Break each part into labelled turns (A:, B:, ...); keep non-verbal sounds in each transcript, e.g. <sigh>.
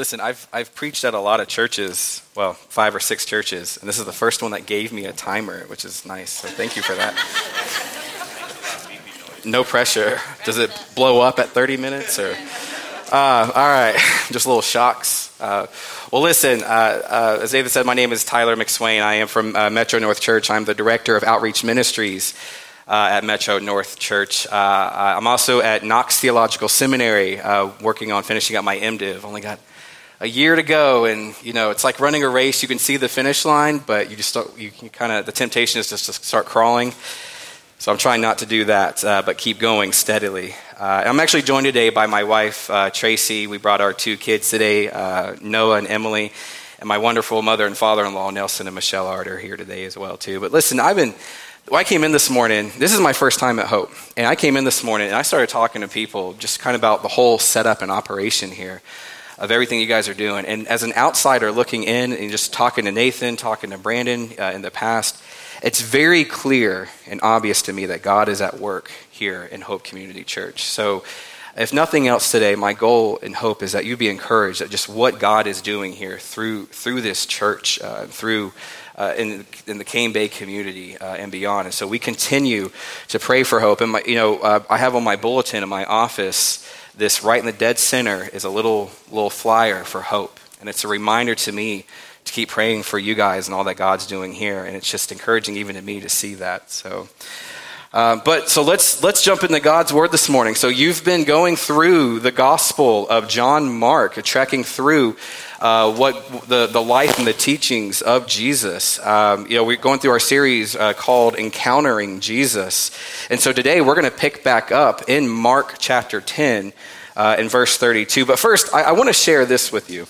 A: listen, I've, I've preached at a lot of churches, well, five or six churches, and this is the first one that gave me a timer, which is nice. So thank you for that. no pressure. Does it blow up at 30 minutes or? Uh, all right, <laughs> just little shocks. Uh, well, listen, uh, uh, as David said, my name is Tyler McSwain. I am from uh, Metro North Church. I'm the director of outreach ministries uh, at Metro North Church. I'm also at Knox Theological Seminary, working on finishing up my MDiv. Only got a year to go, and you know it's like running a race. You can see the finish line, but you just start you can kind of the temptation is just to start crawling. So I'm trying not to do that, uh, but keep going steadily. Uh, I'm actually joined today by my wife uh, Tracy. We brought our two kids today, uh, Noah and Emily, and my wonderful mother and father-in-law Nelson and Michelle Art are here today as well too. But listen, I've been. I came in this morning. This is my first time at Hope, and I came in this morning and I started talking to people just kind of about the whole setup and operation here of everything you guys are doing. And as an outsider looking in and just talking to Nathan, talking to Brandon uh, in the past, it's very clear and obvious to me that God is at work here in Hope Community Church. So, if nothing else today, my goal and hope is that you be encouraged at just what God is doing here through through this church, uh, through uh, in, in the Cane Bay community uh, and beyond. And so we continue to pray for hope. And my, you know, uh, I have on my bulletin in my office this right in the dead center is a little little flyer for hope, and it's a reminder to me to keep praying for you guys and all that God's doing here. And it's just encouraging even to me to see that. So. Uh, but so let's let's jump into God's word this morning. So you've been going through the Gospel of John Mark, tracking through uh, what the the life and the teachings of Jesus. Um, you know, we're going through our series uh, called "Encountering Jesus," and so today we're going to pick back up in Mark chapter ten, uh, in verse thirty-two. But first, I, I want to share this with you.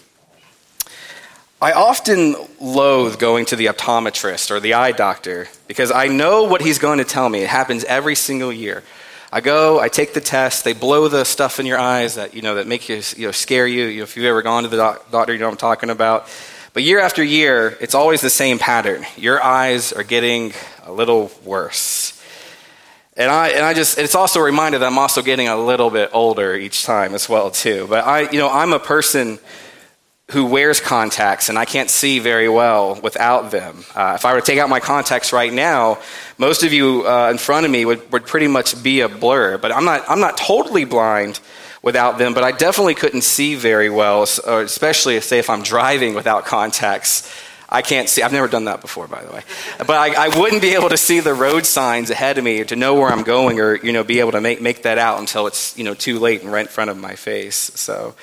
A: I often loathe going to the optometrist or the eye doctor because I know what he's going to tell me. It happens every single year. I go, I take the test, they blow the stuff in your eyes that, you know, that make you, you know, scare you. you know, if you've ever gone to the doc- doctor, you know what I'm talking about. But year after year, it's always the same pattern. Your eyes are getting a little worse. And I, and I just, it's also a reminder that I'm also getting a little bit older each time as well, too. But I, you know, I'm a person who wears contacts and I can't see very well without them. Uh, if I were to take out my contacts right now, most of you uh, in front of me would, would pretty much be a blur. But I'm not, I'm not totally blind without them, but I definitely couldn't see very well, especially say if I'm driving without contacts. I can't see. I've never done that before, by the way. But I, I, wouldn't be able to see the road signs ahead of me or to know where I'm going or, you know, be able to make, make that out until it's, you know, too late and right in front of my face. So,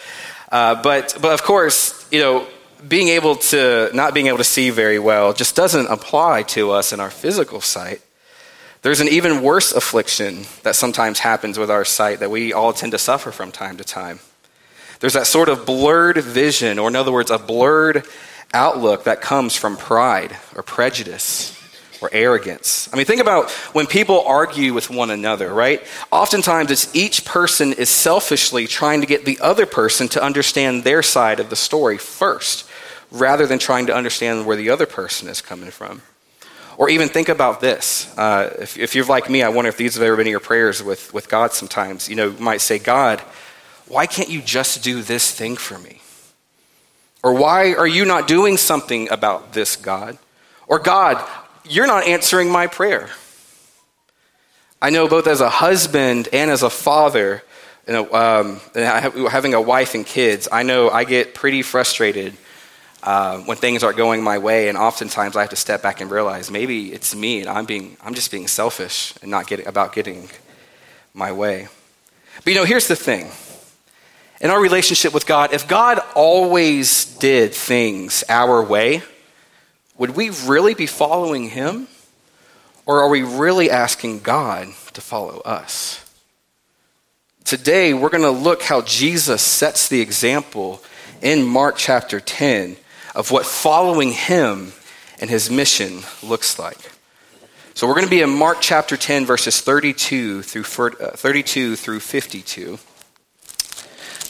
A: uh, but, but of course, you know, being able to, not being able to see very well just doesn't apply to us in our physical sight. There's an even worse affliction that sometimes happens with our sight that we all tend to suffer from time to time. There's that sort of blurred vision, or in other words, a blurred outlook that comes from pride or prejudice or arrogance. I mean, think about when people argue with one another, right? Oftentimes it's each person is selfishly trying to get the other person to understand their side of the story first, rather than trying to understand where the other person is coming from. Or even think about this. Uh, if, if, you're like me, I wonder if these have ever been your prayers with, with God sometimes. You know, you might say, God, why can't you just do this thing for me? Or why are you not doing something about this, God? Or God, you're not answering my prayer. I know both as a husband and as a father, you know, um, having a wife and kids, I know I get pretty frustrated uh, when things aren't going my way, and oftentimes I have to step back and realize maybe it's me, and I'm being, I'm just being selfish and not getting about getting my way. But you know, here's the thing: in our relationship with God, if God always did things our way, would we really be following him? Or are we really asking God to follow us? Today, we're going to look how Jesus sets the example in Mark chapter 10 of what following him and his mission looks like. So we're going to be in Mark chapter 10 verses 32 through uh, 32 through 52.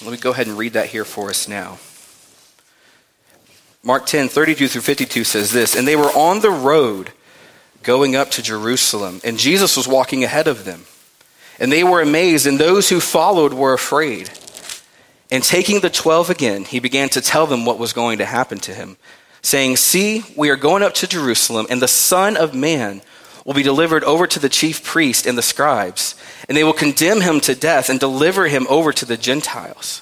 A: Let me go ahead and read that here for us now. Mark 10, 32 through 52 says this And they were on the road going up to Jerusalem, and Jesus was walking ahead of them. And they were amazed, and those who followed were afraid. And taking the twelve again, he began to tell them what was going to happen to him, saying, See, we are going up to Jerusalem, and the Son of Man will be delivered over to the chief priests and the scribes, and they will condemn him to death and deliver him over to the Gentiles.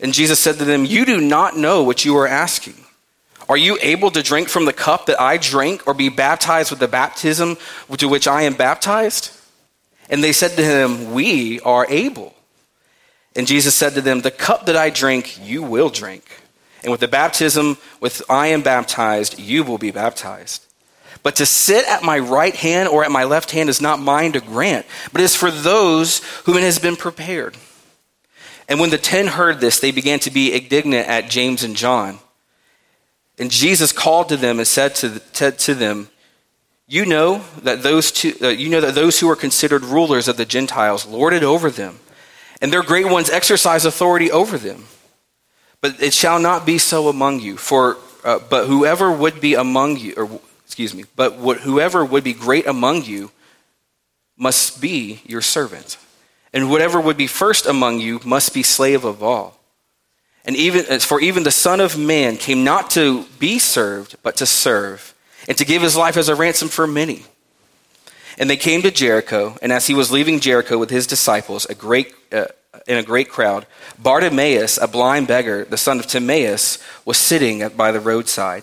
A: And Jesus said to them, You do not know what you are asking. Are you able to drink from the cup that I drink, or be baptized with the baptism to which I am baptized? And they said to him, We are able. And Jesus said to them, The cup that I drink, you will drink. And with the baptism with I am baptized, you will be baptized. But to sit at my right hand or at my left hand is not mine to grant, but is for those whom it has been prepared. And when the ten heard this, they began to be indignant at James and John. And Jesus called to them and said to, to, to them, you know that those two, uh, you know that those who are considered rulers of the Gentiles lord it over them, and their great ones exercise authority over them. But it shall not be so among you. For uh, but whoever would be among you, or excuse me, but what, whoever would be great among you must be your servant, and whatever would be first among you must be slave of all. And even for even the Son of Man came not to be served, but to serve and to give his life as a ransom for many. And they came to Jericho, and as he was leaving Jericho with his disciples, a great, uh, in a great crowd, Bartimaeus, a blind beggar, the son of Timaeus, was sitting by the roadside.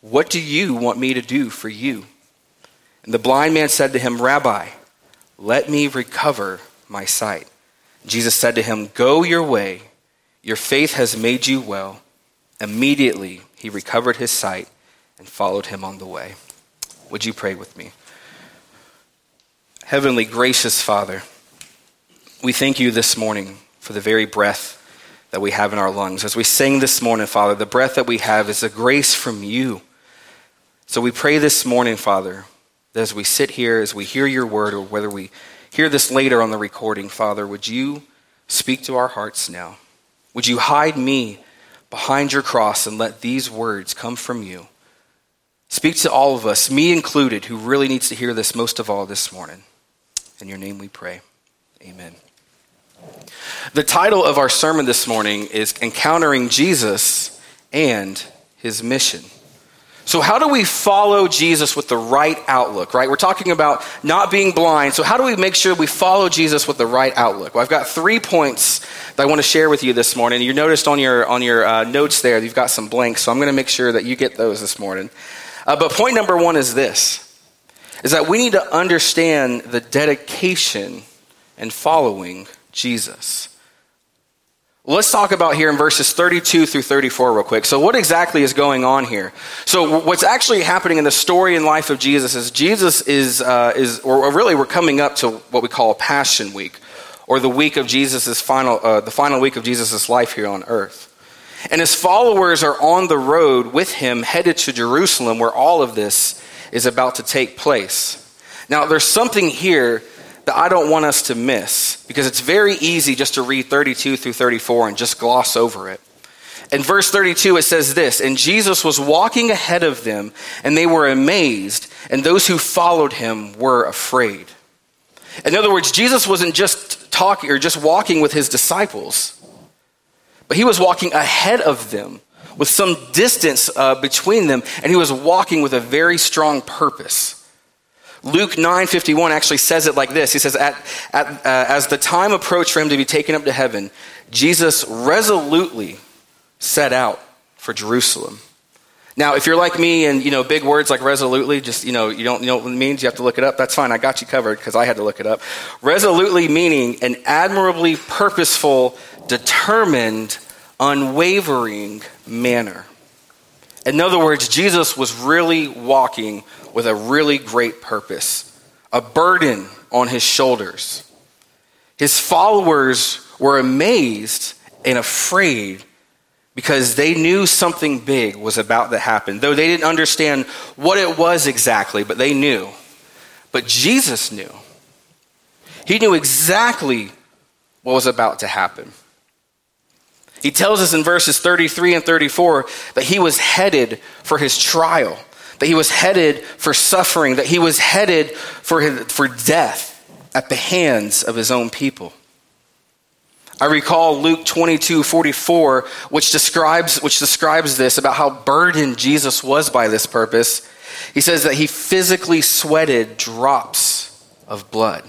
A: What do you want me to do for you? And the blind man said to him, Rabbi, let me recover my sight. Jesus said to him, Go your way, your faith has made you well. Immediately he recovered his sight and followed him on the way. Would you pray with me? Heavenly, gracious Father, we thank you this morning for the very breath that we have in our lungs. As we sing this morning, Father, the breath that we have is a grace from you. So we pray this morning, Father, that as we sit here, as we hear your word, or whether we hear this later on the recording, Father, would you speak to our hearts now? Would you hide me behind your cross and let these words come from you? Speak to all of us, me included, who really needs to hear this most of all this morning. In your name we pray. Amen. The title of our sermon this morning is Encountering Jesus and His Mission. So, how do we follow Jesus with the right outlook, right? We're talking about not being blind. So, how do we make sure we follow Jesus with the right outlook? Well, I've got three points that I want to share with you this morning. You noticed on your, on your uh, notes there, you've got some blanks. So, I'm going to make sure that you get those this morning. Uh, but point number one is this is that we need to understand the dedication and following Jesus. Let's talk about here in verses 32 through 34 real quick. So, what exactly is going on here? So, what's actually happening in the story and life of Jesus is Jesus is, uh, is or really, we're coming up to what we call Passion Week, or the week of Jesus's final, uh, the final week of Jesus' life here on earth. And his followers are on the road with him, headed to Jerusalem, where all of this is about to take place. Now, there's something here that I don't want us to miss because it's very easy just to read 32 through 34 and just gloss over it. In verse 32, it says this And Jesus was walking ahead of them, and they were amazed, and those who followed him were afraid. In other words, Jesus wasn't just talking or just walking with his disciples. But he was walking ahead of them with some distance uh, between them, and he was walking with a very strong purpose. Luke 9:51 actually says it like this. He says, at, at, uh, "As the time approached for him to be taken up to heaven, Jesus resolutely set out for Jerusalem. Now, if you're like me and you know big words like resolutely, just you know you don't know what it means. You have to look it up. That's fine. I got you covered because I had to look it up. Resolutely meaning an admirably purposeful, determined, unwavering manner. In other words, Jesus was really walking with a really great purpose, a burden on his shoulders. His followers were amazed and afraid because they knew something big was about to happen. Though they didn't understand what it was exactly, but they knew. But Jesus knew. He knew exactly what was about to happen. He tells us in verses 33 and 34 that he was headed for his trial, that he was headed for suffering, that he was headed for, his, for death at the hands of his own people. I recall Luke 22, 44, which describes, which describes this about how burdened Jesus was by this purpose. He says that he physically sweated drops of blood.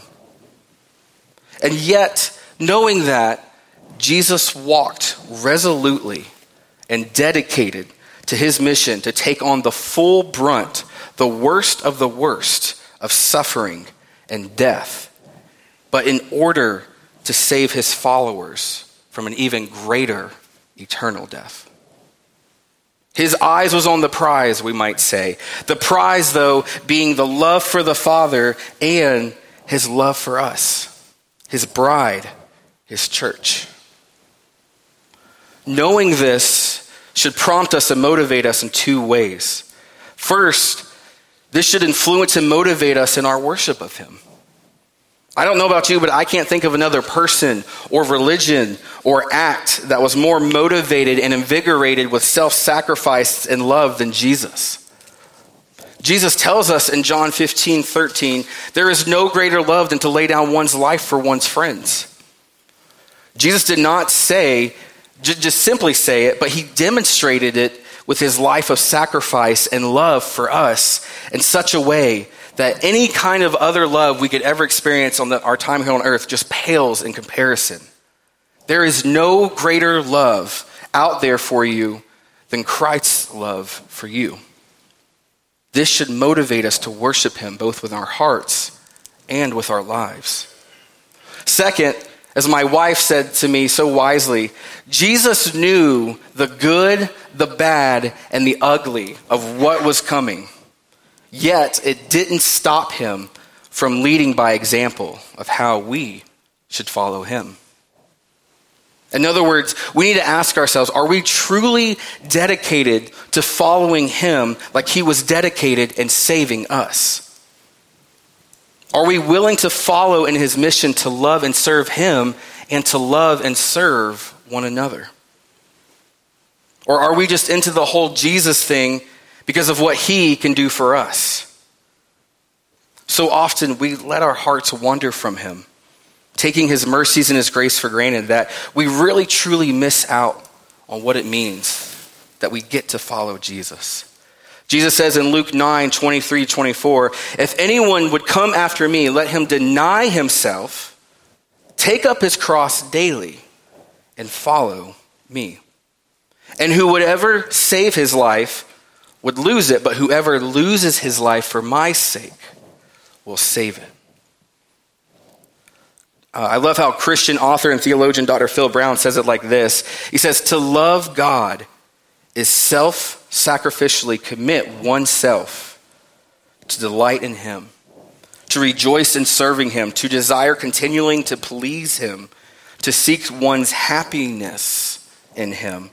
A: And yet, knowing that, Jesus walked resolutely and dedicated to his mission to take on the full brunt, the worst of the worst of suffering and death. But in order to save his followers from an even greater eternal death. His eyes was on the prize, we might say. The prize, though, being the love for the Father and his love for us, his bride, his church. Knowing this should prompt us and motivate us in two ways. First, this should influence and motivate us in our worship of him. I don't know about you, but I can't think of another person or religion or act that was more motivated and invigorated with self sacrifice and love than Jesus. Jesus tells us in John 15, 13, there is no greater love than to lay down one's life for one's friends. Jesus did not say, just simply say it, but he demonstrated it with his life of sacrifice and love for us in such a way that any kind of other love we could ever experience on the, our time here on earth just pales in comparison. There is no greater love out there for you than Christ's love for you. This should motivate us to worship Him both with our hearts and with our lives. Second, as my wife said to me so wisely, Jesus knew the good, the bad, and the ugly of what was coming. Yet it didn't stop him from leading by example of how we should follow him. In other words, we need to ask ourselves are we truly dedicated to following him like he was dedicated in saving us? Are we willing to follow in his mission to love and serve him and to love and serve one another? Or are we just into the whole Jesus thing because of what He can do for us. So often we let our hearts wander from Him, taking His mercies and His grace for granted, that we really truly miss out on what it means that we get to follow Jesus. Jesus says in Luke 9 23 24, if anyone would come after me, let him deny himself, take up his cross daily, and follow me. And who would ever save his life would lose it, but whoever loses his life for my sake will save it. Uh, I love how Christian author and theologian Dr. Phil Brown says it like this He says, To love God is self sacrificially commit oneself to delight in Him, to rejoice in serving Him, to desire continuing to please Him, to seek one's happiness in Him,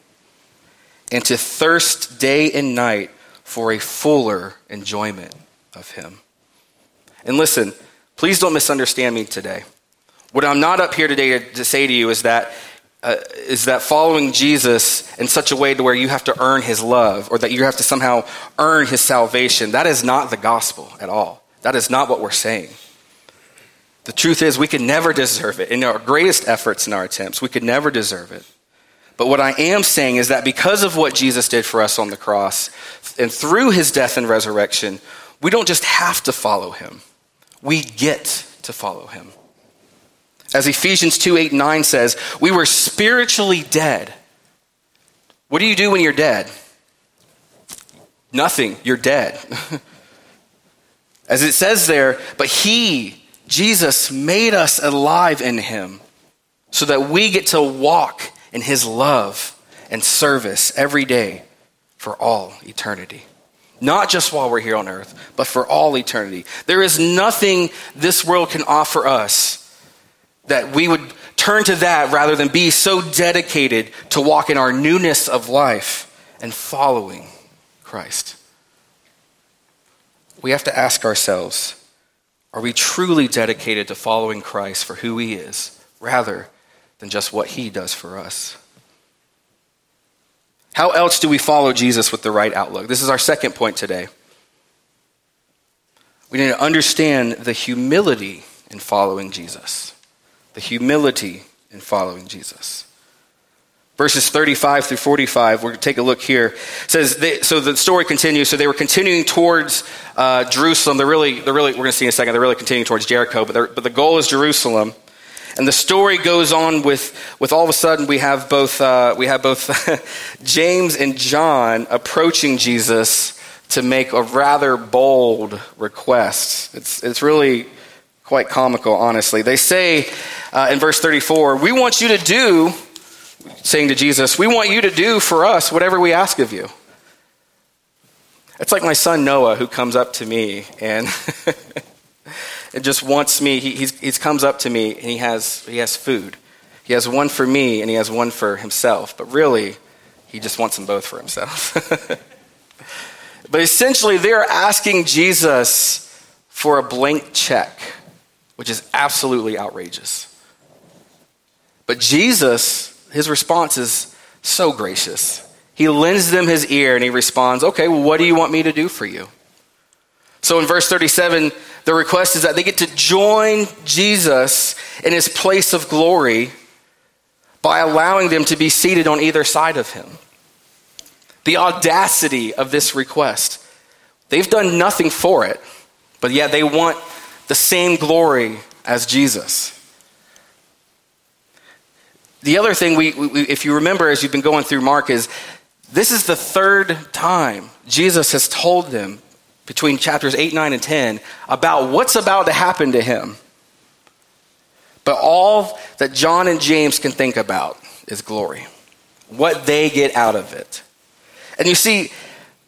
A: and to thirst day and night for a fuller enjoyment of Him. And listen, please don't misunderstand me today. What I'm not up here today to, to say to you is that uh, is that following Jesus in such a way to where you have to earn his love or that you have to somehow earn his salvation. That is not the gospel at all. That is not what we're saying. The truth is, we could never deserve it. In our greatest efforts and our attempts, we could never deserve it. But what I am saying is that because of what Jesus did for us on the cross and through his death and resurrection, we don't just have to follow him, we get to follow him. As Ephesians 2 8 9 says, we were spiritually dead. What do you do when you're dead? Nothing. You're dead. <laughs> As it says there, but He, Jesus, made us alive in Him so that we get to walk in His love and service every day for all eternity. Not just while we're here on earth, but for all eternity. There is nothing this world can offer us that we would turn to that rather than be so dedicated to walk in our newness of life and following Christ. We have to ask ourselves are we truly dedicated to following Christ for who he is rather than just what he does for us? How else do we follow Jesus with the right outlook? This is our second point today. We need to understand the humility in following Jesus. The humility in following Jesus. Verses 35 through 45, we're going to take a look here. It says, they, so the story continues. So they were continuing towards uh, Jerusalem. They're really, they're really, we're going to see in a second, they're really continuing towards Jericho, but, but the goal is Jerusalem. And the story goes on with, with all of a sudden we have both, uh, we have both <laughs> James and John approaching Jesus to make a rather bold request. It's, it's really quite comical, honestly. They say uh, in verse 34, We want you to do, saying to Jesus, we want you to do for us whatever we ask of you. It's like my son Noah who comes up to me and <laughs> and just wants me. He he comes up to me and he has he has food. He has one for me and he has one for himself. But really, he just wants them both for himself. <laughs> but essentially, they're asking Jesus for a blank check, which is absolutely outrageous. But Jesus, his response is so gracious. He lends them his ear and he responds, Okay, well, what do you want me to do for you? So in verse 37, the request is that they get to join Jesus in his place of glory by allowing them to be seated on either side of him. The audacity of this request. They've done nothing for it, but yet they want the same glory as Jesus. The other thing, we, we, if you remember as you've been going through Mark, is this is the third time Jesus has told them between chapters 8, 9, and 10 about what's about to happen to him. But all that John and James can think about is glory, what they get out of it. And you see,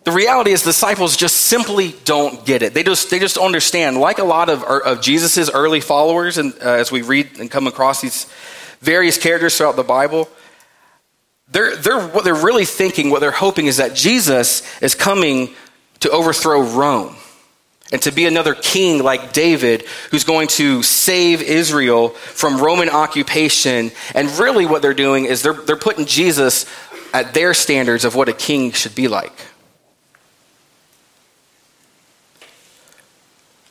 A: the reality is disciples just simply don't get it. They just, they just understand, like a lot of, of Jesus' early followers, and uh, as we read and come across these various characters throughout the Bible, they're, they're, what they're really thinking, what they're hoping is that Jesus is coming to overthrow Rome and to be another king like David who's going to save Israel from Roman occupation. And really, what they're doing is they're, they're putting Jesus at their standards of what a king should be like.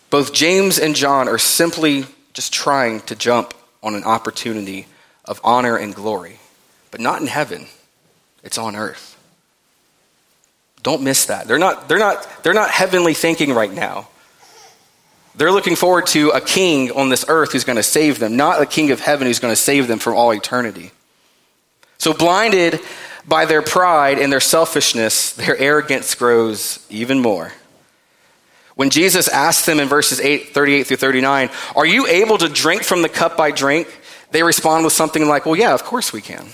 A: Both James and John are simply just trying to jump on an opportunity of honor and glory, but not in heaven, it's on earth. Don't miss that. They're not, they're not, they're not heavenly thinking right now. They're looking forward to a king on this earth who's going to save them, not a king of heaven who's going to save them from all eternity. So, blinded by their pride and their selfishness, their arrogance grows even more. When Jesus asked them in verses 8, 38 through 39, Are you able to drink from the cup I drink? They respond with something like, Well, yeah, of course we can.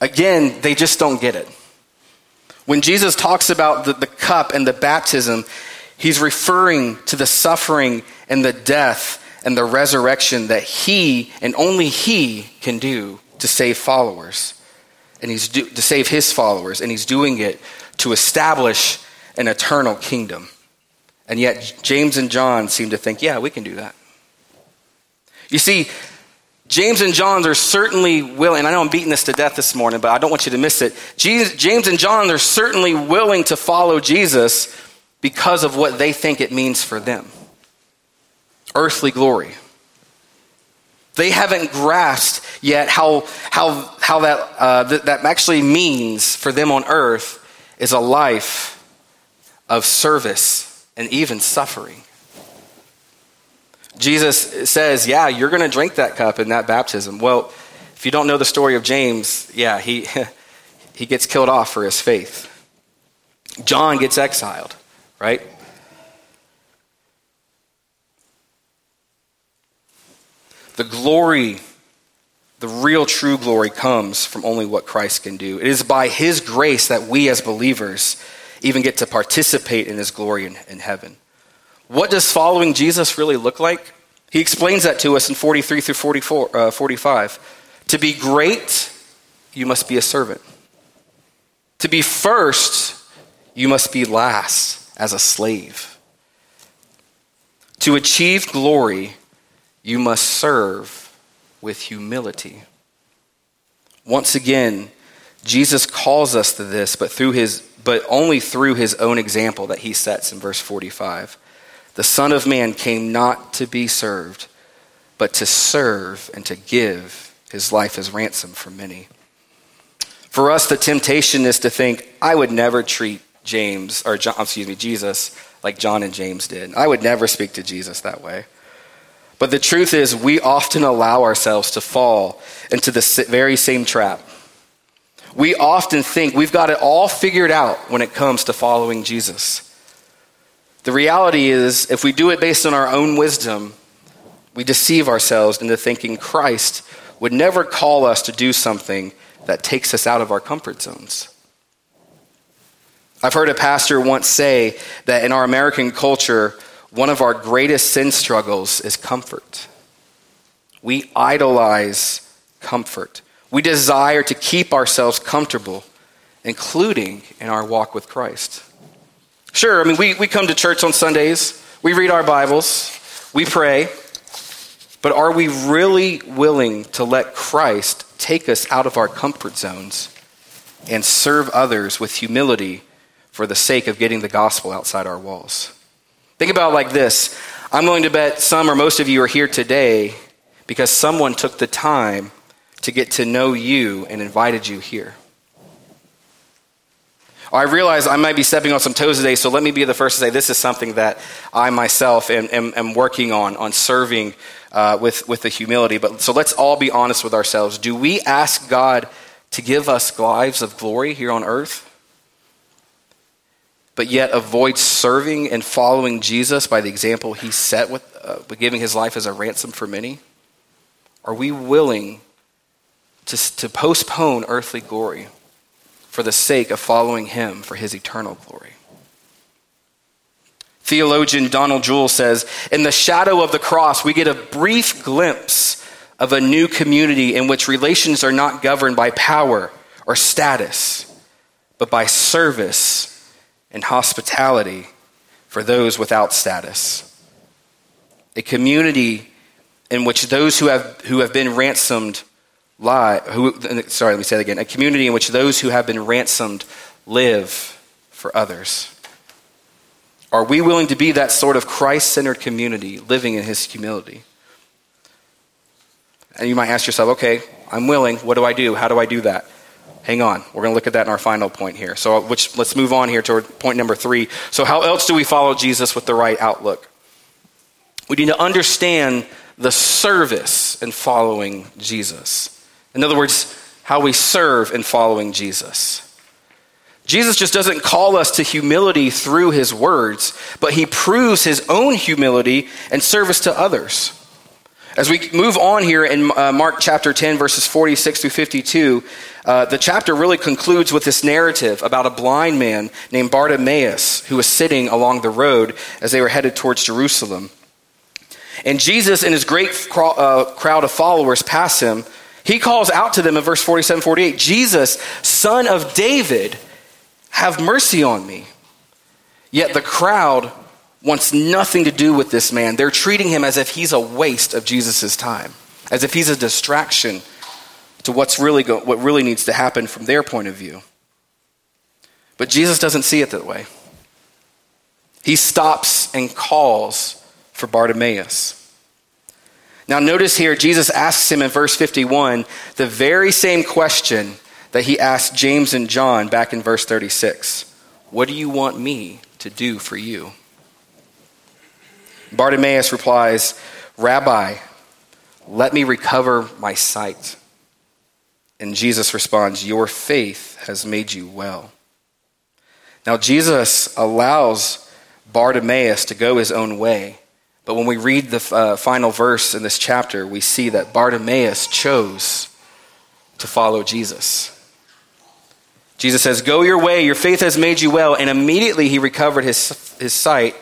A: Again, they just don't get it. When Jesus talks about the, the cup and the baptism, he's referring to the suffering and the death and the resurrection that he and only he can do to save followers. And he's do, to save his followers. And he's doing it to establish an eternal kingdom. And yet, James and John seem to think, yeah, we can do that. You see, James and John are certainly willing, I know I'm beating this to death this morning, but I don't want you to miss it. James and John are certainly willing to follow Jesus because of what they think it means for them earthly glory. They haven't grasped yet how, how, how that, uh, th- that actually means for them on earth is a life of service and even suffering. Jesus says, Yeah, you're going to drink that cup in that baptism. Well, if you don't know the story of James, yeah, he, <laughs> he gets killed off for his faith. John gets exiled, right? The glory, the real true glory, comes from only what Christ can do. It is by his grace that we as believers even get to participate in his glory in, in heaven. What does following Jesus really look like? He explains that to us in 43 through 44, uh, 45. To be great, you must be a servant. To be first, you must be last as a slave. To achieve glory, you must serve with humility. Once again, Jesus calls us to this, but through his but only through his own example that he sets in verse 45. The Son of Man came not to be served, but to serve and to give his life as ransom for many. For us, the temptation is to think, I would never treat James, or John, excuse me, Jesus, like John and James did. I would never speak to Jesus that way. But the truth is, we often allow ourselves to fall into the very same trap. We often think we've got it all figured out when it comes to following Jesus. The reality is, if we do it based on our own wisdom, we deceive ourselves into thinking Christ would never call us to do something that takes us out of our comfort zones. I've heard a pastor once say that in our American culture, one of our greatest sin struggles is comfort. We idolize comfort. We desire to keep ourselves comfortable, including in our walk with Christ. Sure, I mean, we, we come to church on Sundays, we read our Bibles, we pray, but are we really willing to let Christ take us out of our comfort zones and serve others with humility for the sake of getting the gospel outside our walls? Think about like this I'm going to bet some or most of you are here today because someone took the time to get to know you and invited you here. I realize I might be stepping on some toes today, so let me be the first to say this is something that I myself am, am, am working on, on serving uh, with, with the humility. But so let's all be honest with ourselves. Do we ask God to give us lives of glory here on earth? but yet avoid serving and following Jesus by the example he set with, uh, with giving his life as a ransom for many? Are we willing to, to postpone earthly glory for the sake of following him for his eternal glory? Theologian Donald Juel says In the shadow of the cross, we get a brief glimpse of a new community in which relations are not governed by power or status, but by service and hospitality for those without status. A community in which those who have, who have been ransomed lie, who, sorry, let me say that again. A community in which those who have been ransomed live for others. Are we willing to be that sort of Christ centered community living in his humility? And you might ask yourself, okay, I'm willing. What do I do? How do I do that? Hang on. We're going to look at that in our final point here. So, which, let's move on here toward point number three. So, how else do we follow Jesus with the right outlook? We need to understand the service in following Jesus. In other words, how we serve in following Jesus. Jesus just doesn't call us to humility through his words, but he proves his own humility and service to others. As we move on here in uh, Mark chapter 10, verses 46 through 52, uh, the chapter really concludes with this narrative about a blind man named Bartimaeus who was sitting along the road as they were headed towards Jerusalem. And Jesus and his great uh, crowd of followers pass him. He calls out to them in verse 47 48 Jesus, son of David, have mercy on me. Yet the crowd wants nothing to do with this man. They're treating him as if he's a waste of Jesus' time, as if he's a distraction to what's really go- what really needs to happen from their point of view. But Jesus doesn't see it that way. He stops and calls for Bartimaeus. Now, notice here, Jesus asks him in verse 51 the very same question that he asked James and John back in verse 36 What do you want me to do for you? Bartimaeus replies, Rabbi, let me recover my sight. And Jesus responds, Your faith has made you well. Now, Jesus allows Bartimaeus to go his own way. But when we read the uh, final verse in this chapter, we see that Bartimaeus chose to follow Jesus. Jesus says, Go your way, your faith has made you well. And immediately he recovered his, his sight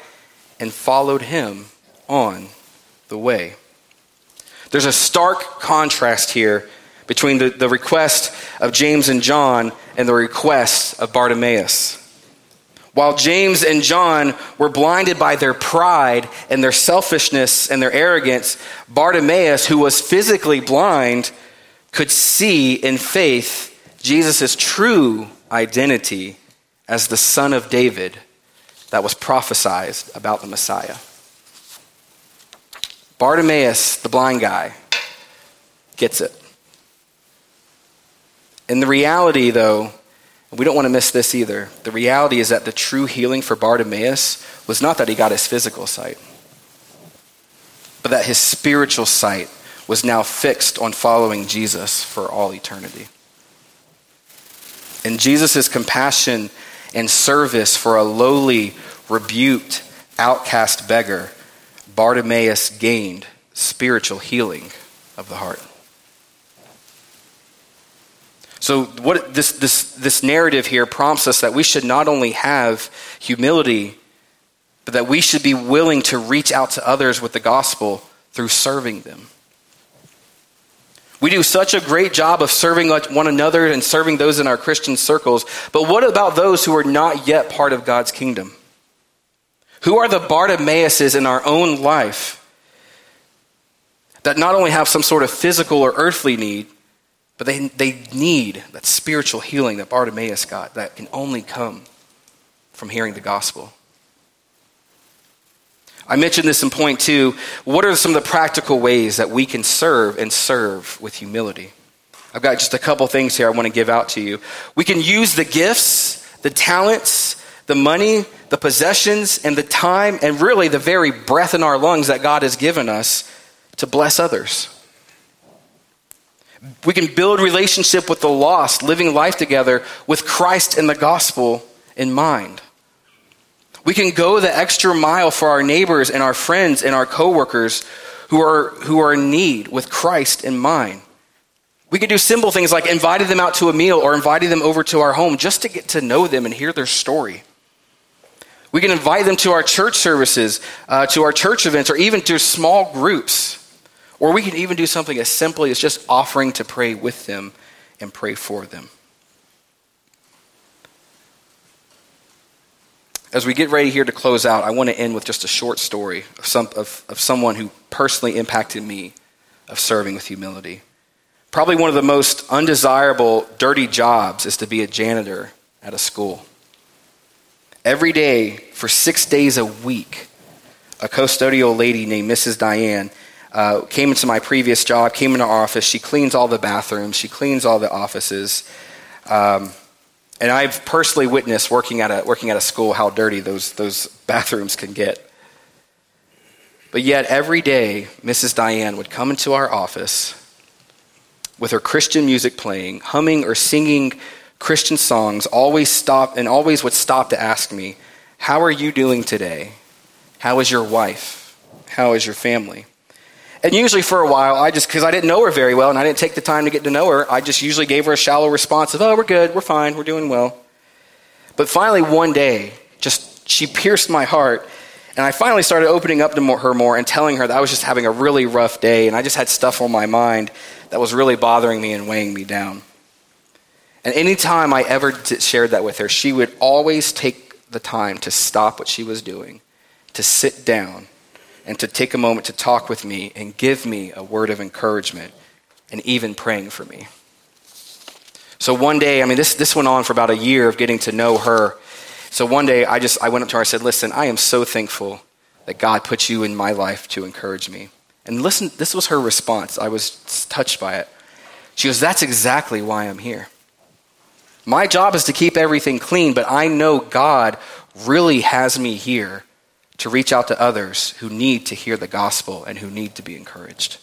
A: and followed him on the way. There's a stark contrast here between the, the request of James and John and the request of Bartimaeus. While James and John were blinded by their pride and their selfishness and their arrogance, Bartimaeus, who was physically blind, could see in faith Jesus' true identity as the son of David that was prophesied about the Messiah. Bartimaeus, the blind guy, gets it. In the reality, though, we don't want to miss this either. The reality is that the true healing for Bartimaeus was not that he got his physical sight, but that his spiritual sight was now fixed on following Jesus for all eternity. In Jesus' compassion and service for a lowly, rebuked, outcast beggar, Bartimaeus gained spiritual healing of the heart. So, what this, this, this narrative here prompts us that we should not only have humility, but that we should be willing to reach out to others with the gospel through serving them. We do such a great job of serving one another and serving those in our Christian circles, but what about those who are not yet part of God's kingdom? Who are the Bartimaeuses in our own life that not only have some sort of physical or earthly need, but they, they need that spiritual healing that Bartimaeus got that can only come from hearing the gospel. I mentioned this in point two. What are some of the practical ways that we can serve and serve with humility? I've got just a couple things here I want to give out to you. We can use the gifts, the talents, the money, the possessions, and the time, and really the very breath in our lungs that God has given us to bless others. We can build relationship with the lost, living life together with Christ and the gospel in mind. We can go the extra mile for our neighbors and our friends and our coworkers who are, who are in need with Christ in mind. We can do simple things like inviting them out to a meal or inviting them over to our home just to get to know them and hear their story. We can invite them to our church services, uh, to our church events, or even to small groups. Or we can even do something as simply as just offering to pray with them and pray for them. As we get ready here to close out, I want to end with just a short story of, some, of, of someone who personally impacted me of serving with humility. Probably one of the most undesirable, dirty jobs is to be a janitor at a school. Every day, for six days a week, a custodial lady named Mrs. Diane uh, came into my previous job, came into our office. She cleans all the bathrooms, she cleans all the offices. Um, and I've personally witnessed working at a, working at a school how dirty those, those <laughs> bathrooms can get. But yet, every day, Mrs. Diane would come into our office with her Christian music playing, humming or singing Christian songs, always stop and always would stop to ask me, How are you doing today? How is your wife? How is your family? And usually for a while, I just, because I didn't know her very well and I didn't take the time to get to know her, I just usually gave her a shallow response of, oh, we're good, we're fine, we're doing well. But finally, one day, just she pierced my heart. And I finally started opening up to her more and telling her that I was just having a really rough day and I just had stuff on my mind that was really bothering me and weighing me down. And anytime I ever shared that with her, she would always take the time to stop what she was doing, to sit down, and to take a moment to talk with me and give me a word of encouragement and even praying for me. So one day, I mean, this, this went on for about a year of getting to know her. So one day, I just I went up to her. I said, "Listen, I am so thankful that God put you in my life to encourage me." And listen, this was her response. I was touched by it. She goes, "That's exactly why I'm here. My job is to keep everything clean, but I know God really has me here to reach out to others who need to hear the gospel and who need to be encouraged.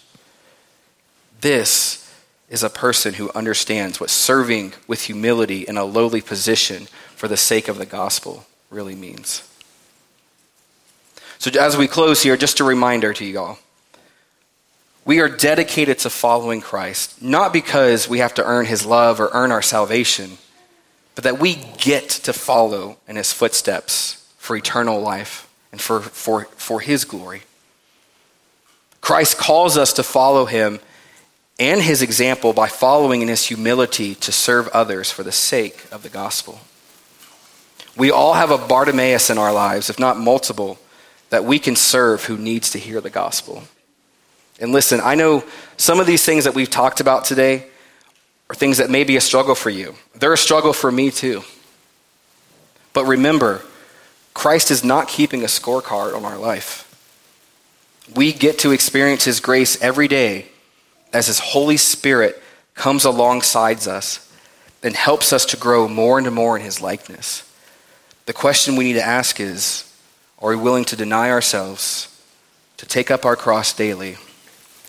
A: This is a person who understands what serving with humility in a lowly position for the sake of the gospel really means. So, as we close here, just a reminder to you all. We are dedicated to following Christ, not because we have to earn his love or earn our salvation, but that we get to follow in his footsteps for eternal life and for, for, for his glory. Christ calls us to follow him and his example by following in his humility to serve others for the sake of the gospel. We all have a Bartimaeus in our lives, if not multiple, that we can serve who needs to hear the gospel. And listen, I know some of these things that we've talked about today are things that may be a struggle for you. They're a struggle for me too. But remember, Christ is not keeping a scorecard on our life. We get to experience His grace every day as His Holy Spirit comes alongside us and helps us to grow more and more in His likeness. The question we need to ask is are we willing to deny ourselves, to take up our cross daily,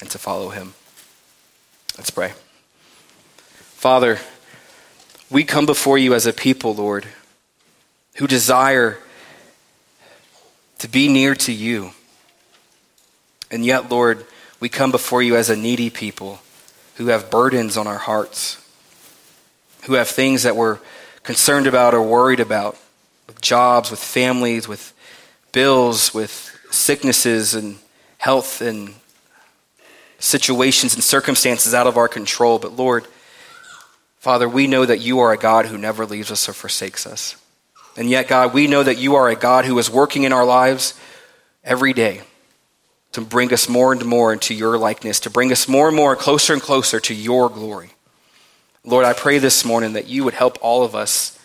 A: and to follow Him? Let's pray. Father, we come before you as a people, Lord, who desire to be near to you. And yet, Lord, we come before you as a needy people who have burdens on our hearts, who have things that we're concerned about or worried about, with jobs, with families, with bills, with sicknesses and health and situations and circumstances out of our control. But Lord, Father, we know that you are a God who never leaves us or forsakes us. And yet, God, we know that you are a God who is working in our lives every day to bring us more and more into your likeness, to bring us more and more closer and closer to your glory. Lord, I pray this morning that you would help all of us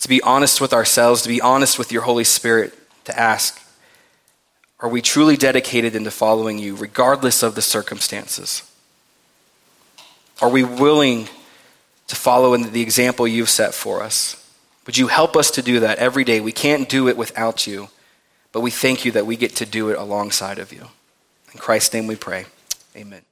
A: to be honest with ourselves, to be honest with your Holy Spirit, to ask, are we truly dedicated into following you, regardless of the circumstances? Are we willing to follow in the example you've set for us? Would you help us to do that every day? We can't do it without you, but we thank you that we get to do it alongside of you. In Christ's name we pray. Amen.